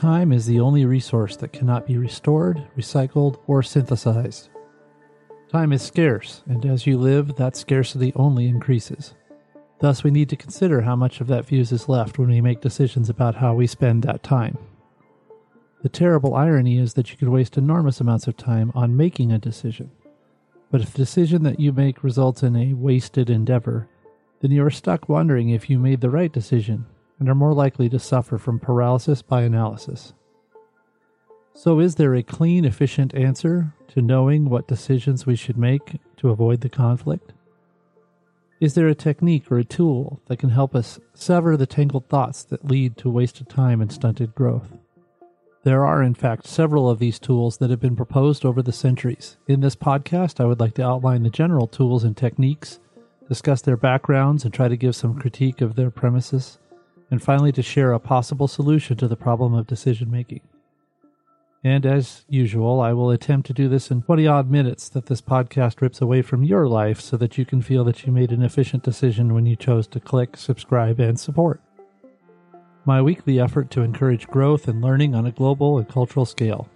Time is the only resource that cannot be restored, recycled, or synthesized. Time is scarce, and as you live, that scarcity only increases. Thus, we need to consider how much of that fuse is left when we make decisions about how we spend that time. The terrible irony is that you could waste enormous amounts of time on making a decision. But if the decision that you make results in a wasted endeavor, then you are stuck wondering if you made the right decision and are more likely to suffer from paralysis by analysis. So, is there a clean, efficient answer to knowing what decisions we should make to avoid the conflict? Is there a technique or a tool that can help us sever the tangled thoughts that lead to wasted time and stunted growth? There are, in fact, several of these tools that have been proposed over the centuries. In this podcast, I would like to outline the general tools and techniques, discuss their backgrounds, and try to give some critique of their premises, and finally to share a possible solution to the problem of decision making. And as usual, I will attempt to do this in 20 odd minutes that this podcast rips away from your life so that you can feel that you made an efficient decision when you chose to click, subscribe, and support my weekly effort to encourage growth and learning on a global and cultural scale,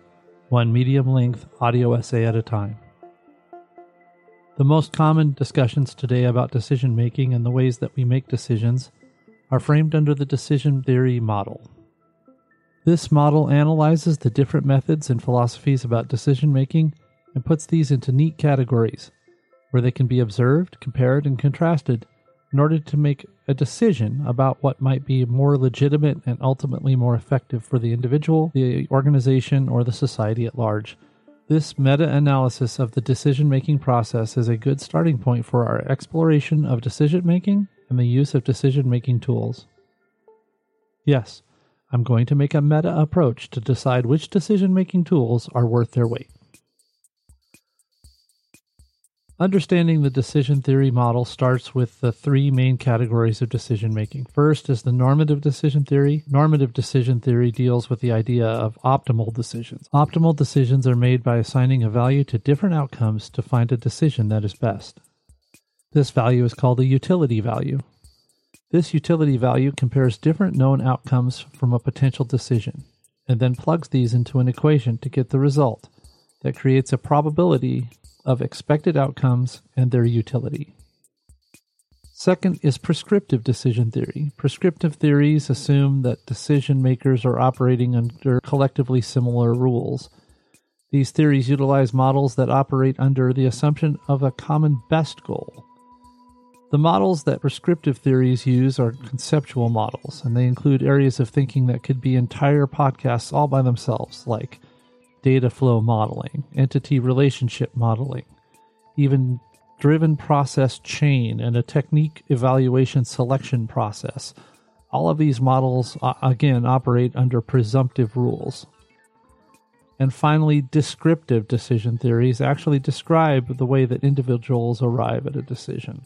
one medium length audio essay at a time. The most common discussions today about decision making and the ways that we make decisions are framed under the decision theory model. This model analyzes the different methods and philosophies about decision making and puts these into neat categories where they can be observed, compared, and contrasted in order to make a decision about what might be more legitimate and ultimately more effective for the individual, the organization, or the society at large. This meta analysis of the decision making process is a good starting point for our exploration of decision making and the use of decision making tools. Yes, I'm going to make a meta approach to decide which decision making tools are worth their weight. Understanding the decision theory model starts with the three main categories of decision making. First is the normative decision theory. Normative decision theory deals with the idea of optimal decisions. Optimal decisions are made by assigning a value to different outcomes to find a decision that is best. This value is called a utility value. This utility value compares different known outcomes from a potential decision and then plugs these into an equation to get the result that creates a probability of expected outcomes and their utility. Second is prescriptive decision theory. Prescriptive theories assume that decision makers are operating under collectively similar rules. These theories utilize models that operate under the assumption of a common best goal. The models that prescriptive theories use are conceptual models, and they include areas of thinking that could be entire podcasts all by themselves, like data flow modeling, entity relationship modeling, event driven process chain, and a technique evaluation selection process. All of these models, uh, again, operate under presumptive rules. And finally, descriptive decision theories actually describe the way that individuals arrive at a decision.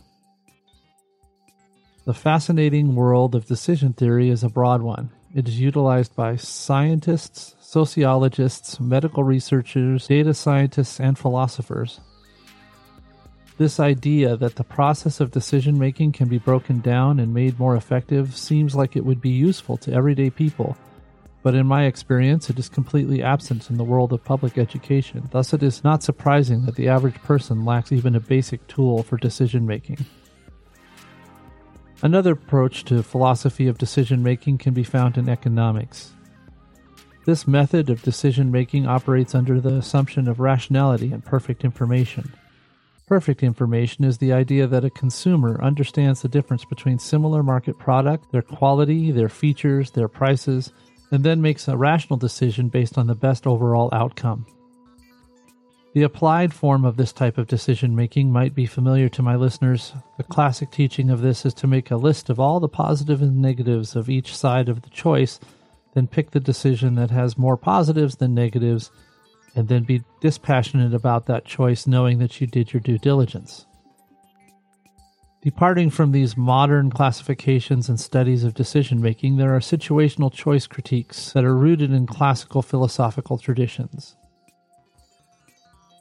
The fascinating world of decision theory is a broad one. It is utilized by scientists, sociologists, medical researchers, data scientists, and philosophers. This idea that the process of decision making can be broken down and made more effective seems like it would be useful to everyday people, but in my experience, it is completely absent in the world of public education. Thus, it is not surprising that the average person lacks even a basic tool for decision making. Another approach to philosophy of decision making can be found in economics. This method of decision making operates under the assumption of rationality and perfect information. Perfect information is the idea that a consumer understands the difference between similar market products, their quality, their features, their prices, and then makes a rational decision based on the best overall outcome. The applied form of this type of decision making might be familiar to my listeners. The classic teaching of this is to make a list of all the positives and negatives of each side of the choice, then pick the decision that has more positives than negatives, and then be dispassionate about that choice, knowing that you did your due diligence. Departing from these modern classifications and studies of decision making, there are situational choice critiques that are rooted in classical philosophical traditions.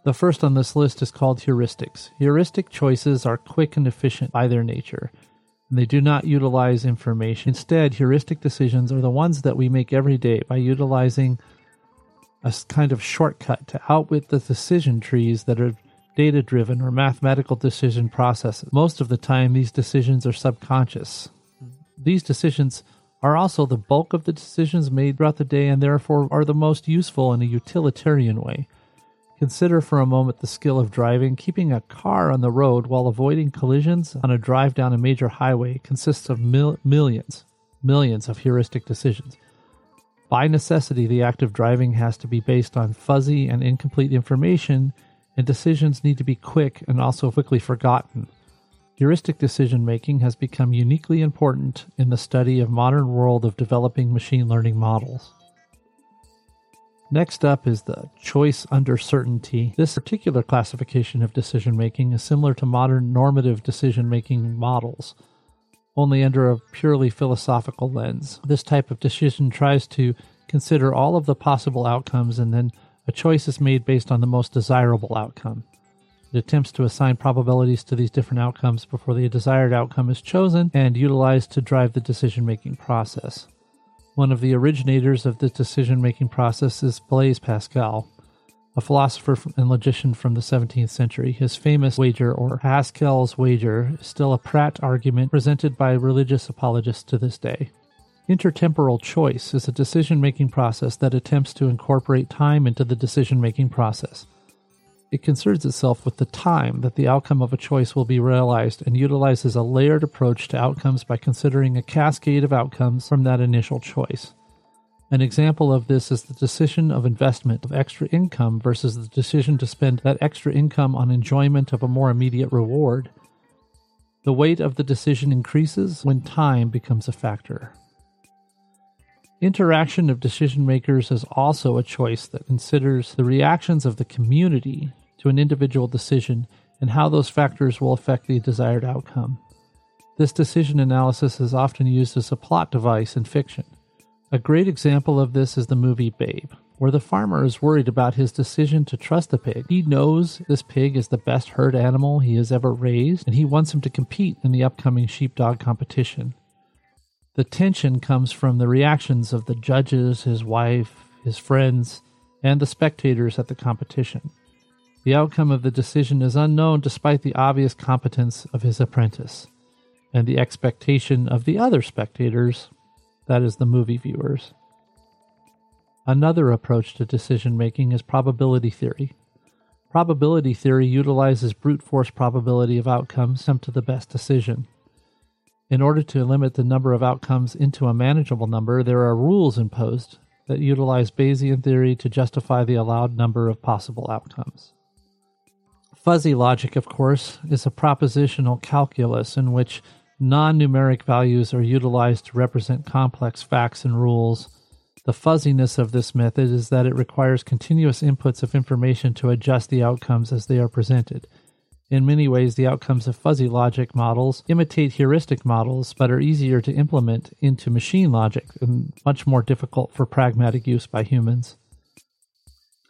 The first on this list is called heuristics. Heuristic choices are quick and efficient by their nature. They do not utilize information. Instead, heuristic decisions are the ones that we make every day by utilizing a kind of shortcut to outwit the decision trees that are data driven or mathematical decision processes. Most of the time, these decisions are subconscious. These decisions are also the bulk of the decisions made throughout the day and therefore are the most useful in a utilitarian way. Consider for a moment the skill of driving. Keeping a car on the road while avoiding collisions on a drive down a major highway consists of mil- millions, millions of heuristic decisions. By necessity, the act of driving has to be based on fuzzy and incomplete information, and decisions need to be quick and also quickly forgotten. Heuristic decision making has become uniquely important in the study of modern world of developing machine learning models. Next up is the choice under certainty. This particular classification of decision making is similar to modern normative decision making models, only under a purely philosophical lens. This type of decision tries to consider all of the possible outcomes and then a choice is made based on the most desirable outcome. It attempts to assign probabilities to these different outcomes before the desired outcome is chosen and utilized to drive the decision making process. One of the originators of the decision making process is Blaise Pascal, a philosopher and logician from the 17th century. His famous wager, or Pascal's wager, is still a Pratt argument presented by religious apologists to this day. Intertemporal choice is a decision making process that attempts to incorporate time into the decision making process. It concerns itself with the time that the outcome of a choice will be realized and utilizes a layered approach to outcomes by considering a cascade of outcomes from that initial choice. An example of this is the decision of investment of extra income versus the decision to spend that extra income on enjoyment of a more immediate reward. The weight of the decision increases when time becomes a factor. Interaction of decision makers is also a choice that considers the reactions of the community to an individual decision and how those factors will affect the desired outcome. This decision analysis is often used as a plot device in fiction. A great example of this is the movie Babe, where the farmer is worried about his decision to trust the pig. He knows this pig is the best herd animal he has ever raised, and he wants him to compete in the upcoming sheepdog competition. The tension comes from the reactions of the judges, his wife, his friends, and the spectators at the competition. The outcome of the decision is unknown despite the obvious competence of his apprentice, and the expectation of the other spectators, that is, the movie viewers. Another approach to decision making is probability theory. Probability theory utilizes brute force probability of outcomes come to the best decision. In order to limit the number of outcomes into a manageable number, there are rules imposed that utilize Bayesian theory to justify the allowed number of possible outcomes. Fuzzy logic, of course, is a propositional calculus in which non numeric values are utilized to represent complex facts and rules. The fuzziness of this method is that it requires continuous inputs of information to adjust the outcomes as they are presented. In many ways, the outcomes of fuzzy logic models imitate heuristic models, but are easier to implement into machine logic and much more difficult for pragmatic use by humans.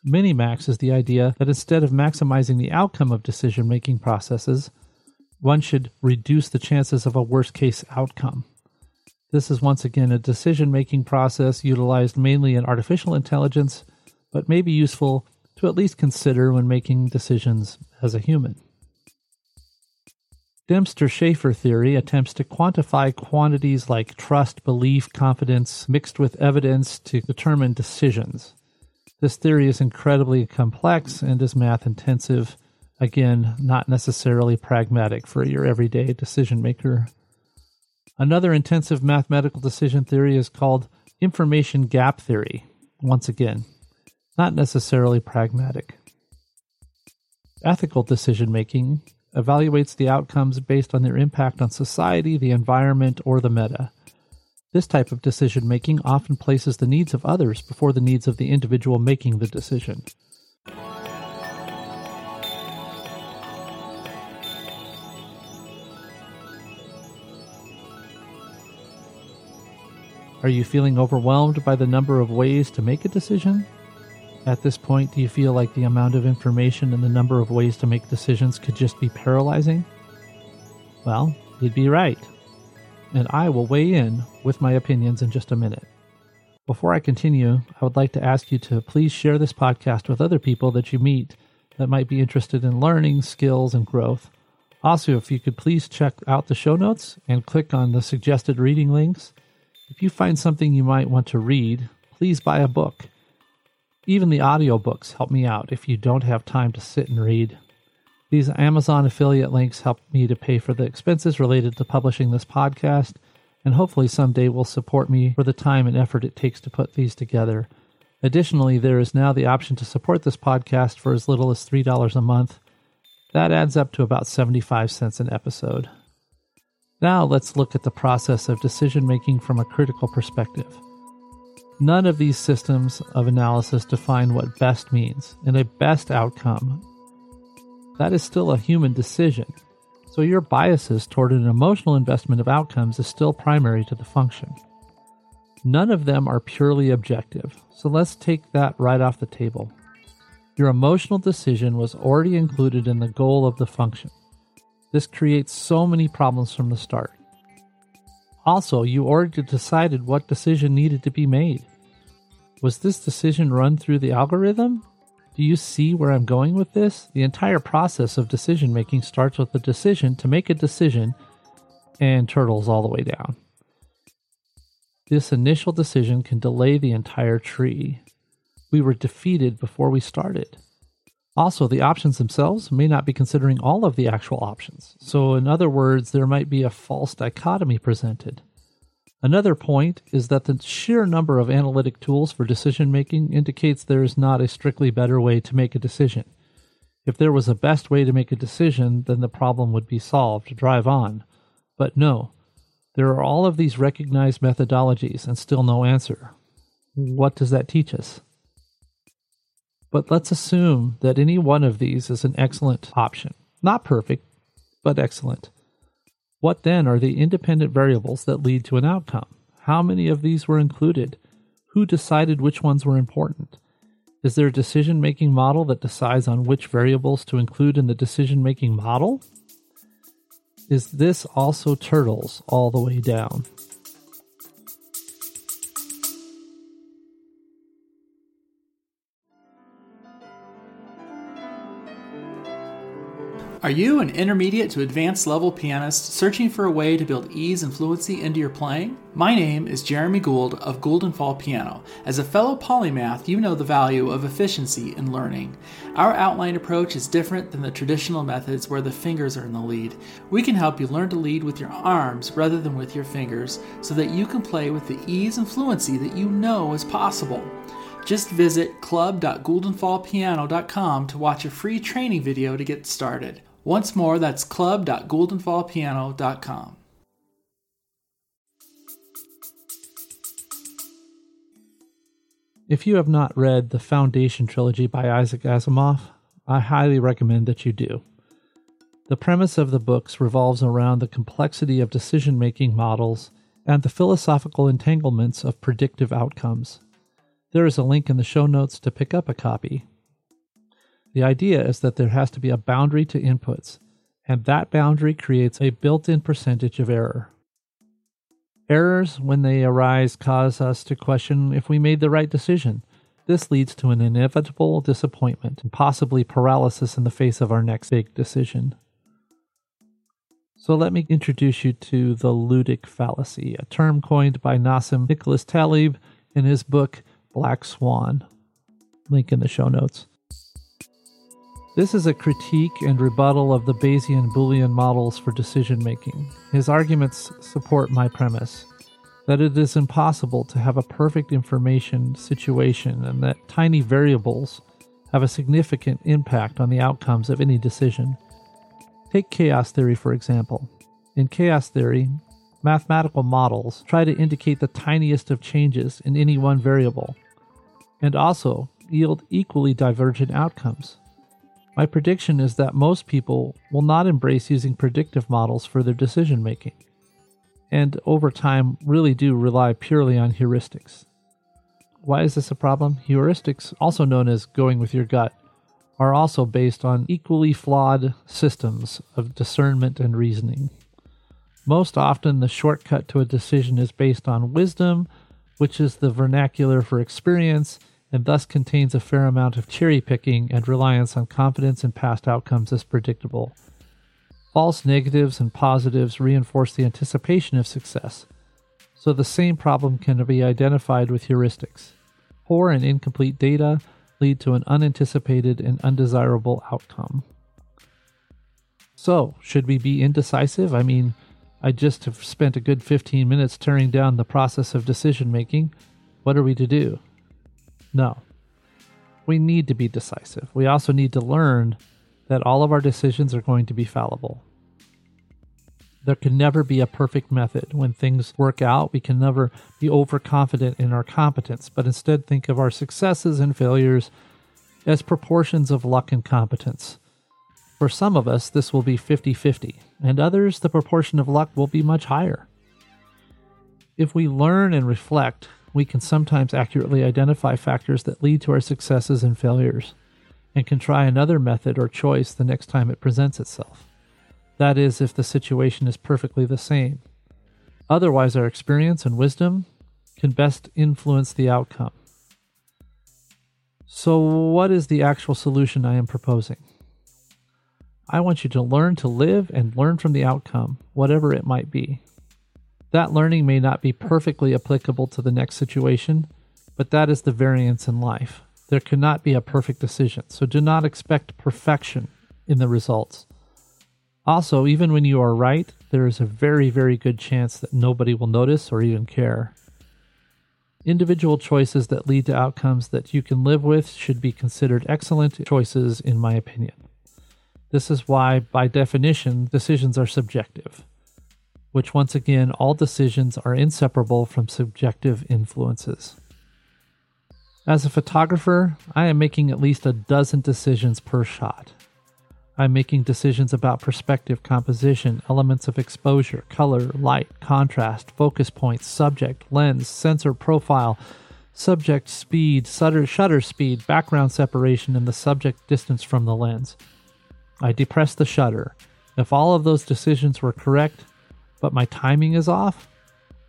Minimax is the idea that instead of maximizing the outcome of decision making processes, one should reduce the chances of a worst case outcome. This is once again a decision making process utilized mainly in artificial intelligence, but may be useful to at least consider when making decisions as a human. Dempster Shafer theory attempts to quantify quantities like trust, belief, confidence mixed with evidence to determine decisions. This theory is incredibly complex and is math intensive, again, not necessarily pragmatic for your everyday decision maker. Another intensive mathematical decision theory is called information gap theory, once again, not necessarily pragmatic. Ethical decision making evaluates the outcomes based on their impact on society, the environment, or the meta. This type of decision making often places the needs of others before the needs of the individual making the decision. Are you feeling overwhelmed by the number of ways to make a decision? At this point, do you feel like the amount of information and the number of ways to make decisions could just be paralyzing? Well, you'd be right. And I will weigh in with my opinions in just a minute. Before I continue, I would like to ask you to please share this podcast with other people that you meet that might be interested in learning, skills, and growth. Also, if you could please check out the show notes and click on the suggested reading links. If you find something you might want to read, please buy a book. Even the audiobooks help me out if you don't have time to sit and read. These Amazon affiliate links help me to pay for the expenses related to publishing this podcast, and hopefully someday will support me for the time and effort it takes to put these together. Additionally, there is now the option to support this podcast for as little as $3 a month. That adds up to about 75 cents an episode. Now let's look at the process of decision making from a critical perspective. None of these systems of analysis define what best means and a best outcome. That is still a human decision, so your biases toward an emotional investment of outcomes is still primary to the function. None of them are purely objective, so let's take that right off the table. Your emotional decision was already included in the goal of the function. This creates so many problems from the start. Also, you already decided what decision needed to be made. Was this decision run through the algorithm? Do you see where I'm going with this? The entire process of decision making starts with the decision to make a decision and turtles all the way down. This initial decision can delay the entire tree. We were defeated before we started. Also, the options themselves may not be considering all of the actual options. So, in other words, there might be a false dichotomy presented. Another point is that the sheer number of analytic tools for decision making indicates there is not a strictly better way to make a decision. If there was a best way to make a decision, then the problem would be solved, drive on. But no, there are all of these recognized methodologies and still no answer. What does that teach us? But let's assume that any one of these is an excellent option. Not perfect, but excellent. What then are the independent variables that lead to an outcome? How many of these were included? Who decided which ones were important? Is there a decision making model that decides on which variables to include in the decision making model? Is this also turtles all the way down? Are you an intermediate to advanced level pianist searching for a way to build ease and fluency into your playing? My name is Jeremy Gould of Gould & Fall Piano. As a fellow polymath, you know the value of efficiency in learning. Our outline approach is different than the traditional methods where the fingers are in the lead. We can help you learn to lead with your arms rather than with your fingers so that you can play with the ease and fluency that you know is possible. Just visit club.gouldandfallpiano.com to watch a free training video to get started. Once more, that's club.gouldandfallpiano.com. If you have not read the Foundation trilogy by Isaac Asimov, I highly recommend that you do. The premise of the books revolves around the complexity of decision making models and the philosophical entanglements of predictive outcomes. There is a link in the show notes to pick up a copy. The idea is that there has to be a boundary to inputs, and that boundary creates a built in percentage of error. Errors, when they arise, cause us to question if we made the right decision. This leads to an inevitable disappointment and possibly paralysis in the face of our next big decision. So let me introduce you to the ludic fallacy, a term coined by Nassim Nicholas Taleb in his book Black Swan. Link in the show notes. This is a critique and rebuttal of the Bayesian Boolean models for decision making. His arguments support my premise that it is impossible to have a perfect information situation and that tiny variables have a significant impact on the outcomes of any decision. Take chaos theory, for example. In chaos theory, mathematical models try to indicate the tiniest of changes in any one variable and also yield equally divergent outcomes. My prediction is that most people will not embrace using predictive models for their decision making, and over time really do rely purely on heuristics. why is this a problem? Heuristics, also known as going with your gut, are also based on equally flawed systems of discernment and reasoning. Most often, the shortcut to a decision is based on wisdom, which is the vernacular for experience, and thus contains a fair amount of cherry picking and reliance on confidence in past outcomes as predictable. False negatives and positives reinforce the anticipation of success, so the same problem can be identified with heuristics. Poor and incomplete data lead to an unanticipated and undesirable outcome. So, should we be indecisive? I mean, I just have spent a good 15 minutes tearing down the process of decision making. What are we to do? No. We need to be decisive. We also need to learn that all of our decisions are going to be fallible. There can never be a perfect method. When things work out, we can never be overconfident in our competence, but instead think of our successes and failures as proportions of luck and competence. For some of us, this will be 50 50, and others, the proportion of luck will be much higher. If we learn and reflect, we can sometimes accurately identify factors that lead to our successes and failures, and can try another method or choice the next time it presents itself. That is, if the situation is perfectly the same. Otherwise, our experience and wisdom can best influence the outcome. So, what is the actual solution I am proposing? I want you to learn to live and learn from the outcome, whatever it might be. That learning may not be perfectly applicable to the next situation, but that is the variance in life. There cannot be a perfect decision, so do not expect perfection in the results. Also, even when you are right, there is a very, very good chance that nobody will notice or even care. Individual choices that lead to outcomes that you can live with should be considered excellent choices, in my opinion. This is why, by definition, decisions are subjective, which once again, all decisions are inseparable from subjective influences. As a photographer, I am making at least a dozen decisions per shot. I'm making decisions about perspective, composition, elements of exposure, color, light, contrast, focus points, subject, lens, sensor profile, subject speed, shutter, shutter speed, background separation, and the subject distance from the lens. I depress the shutter. If all of those decisions were correct, but my timing is off,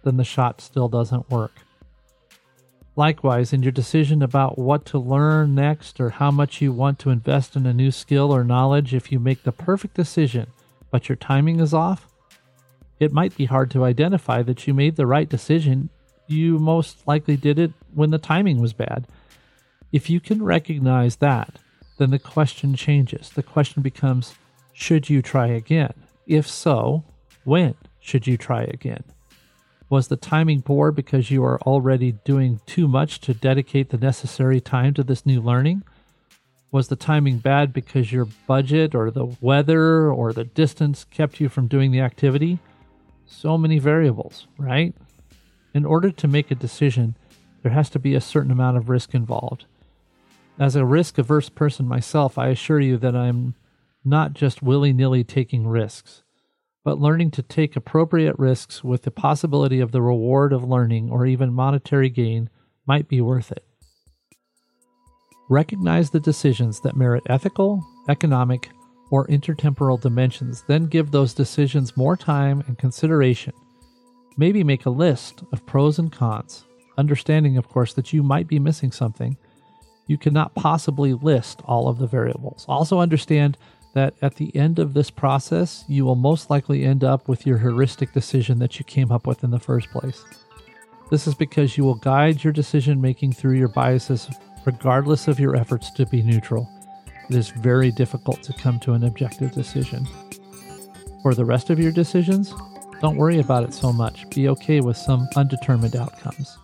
then the shot still doesn't work. Likewise, in your decision about what to learn next or how much you want to invest in a new skill or knowledge, if you make the perfect decision but your timing is off, it might be hard to identify that you made the right decision. You most likely did it when the timing was bad. If you can recognize that, then the question changes. The question becomes should you try again? If so, when should you try again? Was the timing poor because you are already doing too much to dedicate the necessary time to this new learning? Was the timing bad because your budget or the weather or the distance kept you from doing the activity? So many variables, right? In order to make a decision, there has to be a certain amount of risk involved. As a risk averse person myself, I assure you that I'm not just willy nilly taking risks but learning to take appropriate risks with the possibility of the reward of learning or even monetary gain might be worth it. Recognize the decisions that merit ethical, economic, or intertemporal dimensions, then give those decisions more time and consideration. Maybe make a list of pros and cons, understanding, of course, that you might be missing something. You cannot possibly list all of the variables. Also, understand that at the end of this process, you will most likely end up with your heuristic decision that you came up with in the first place. This is because you will guide your decision making through your biases regardless of your efforts to be neutral. It is very difficult to come to an objective decision. For the rest of your decisions, don't worry about it so much. Be okay with some undetermined outcomes.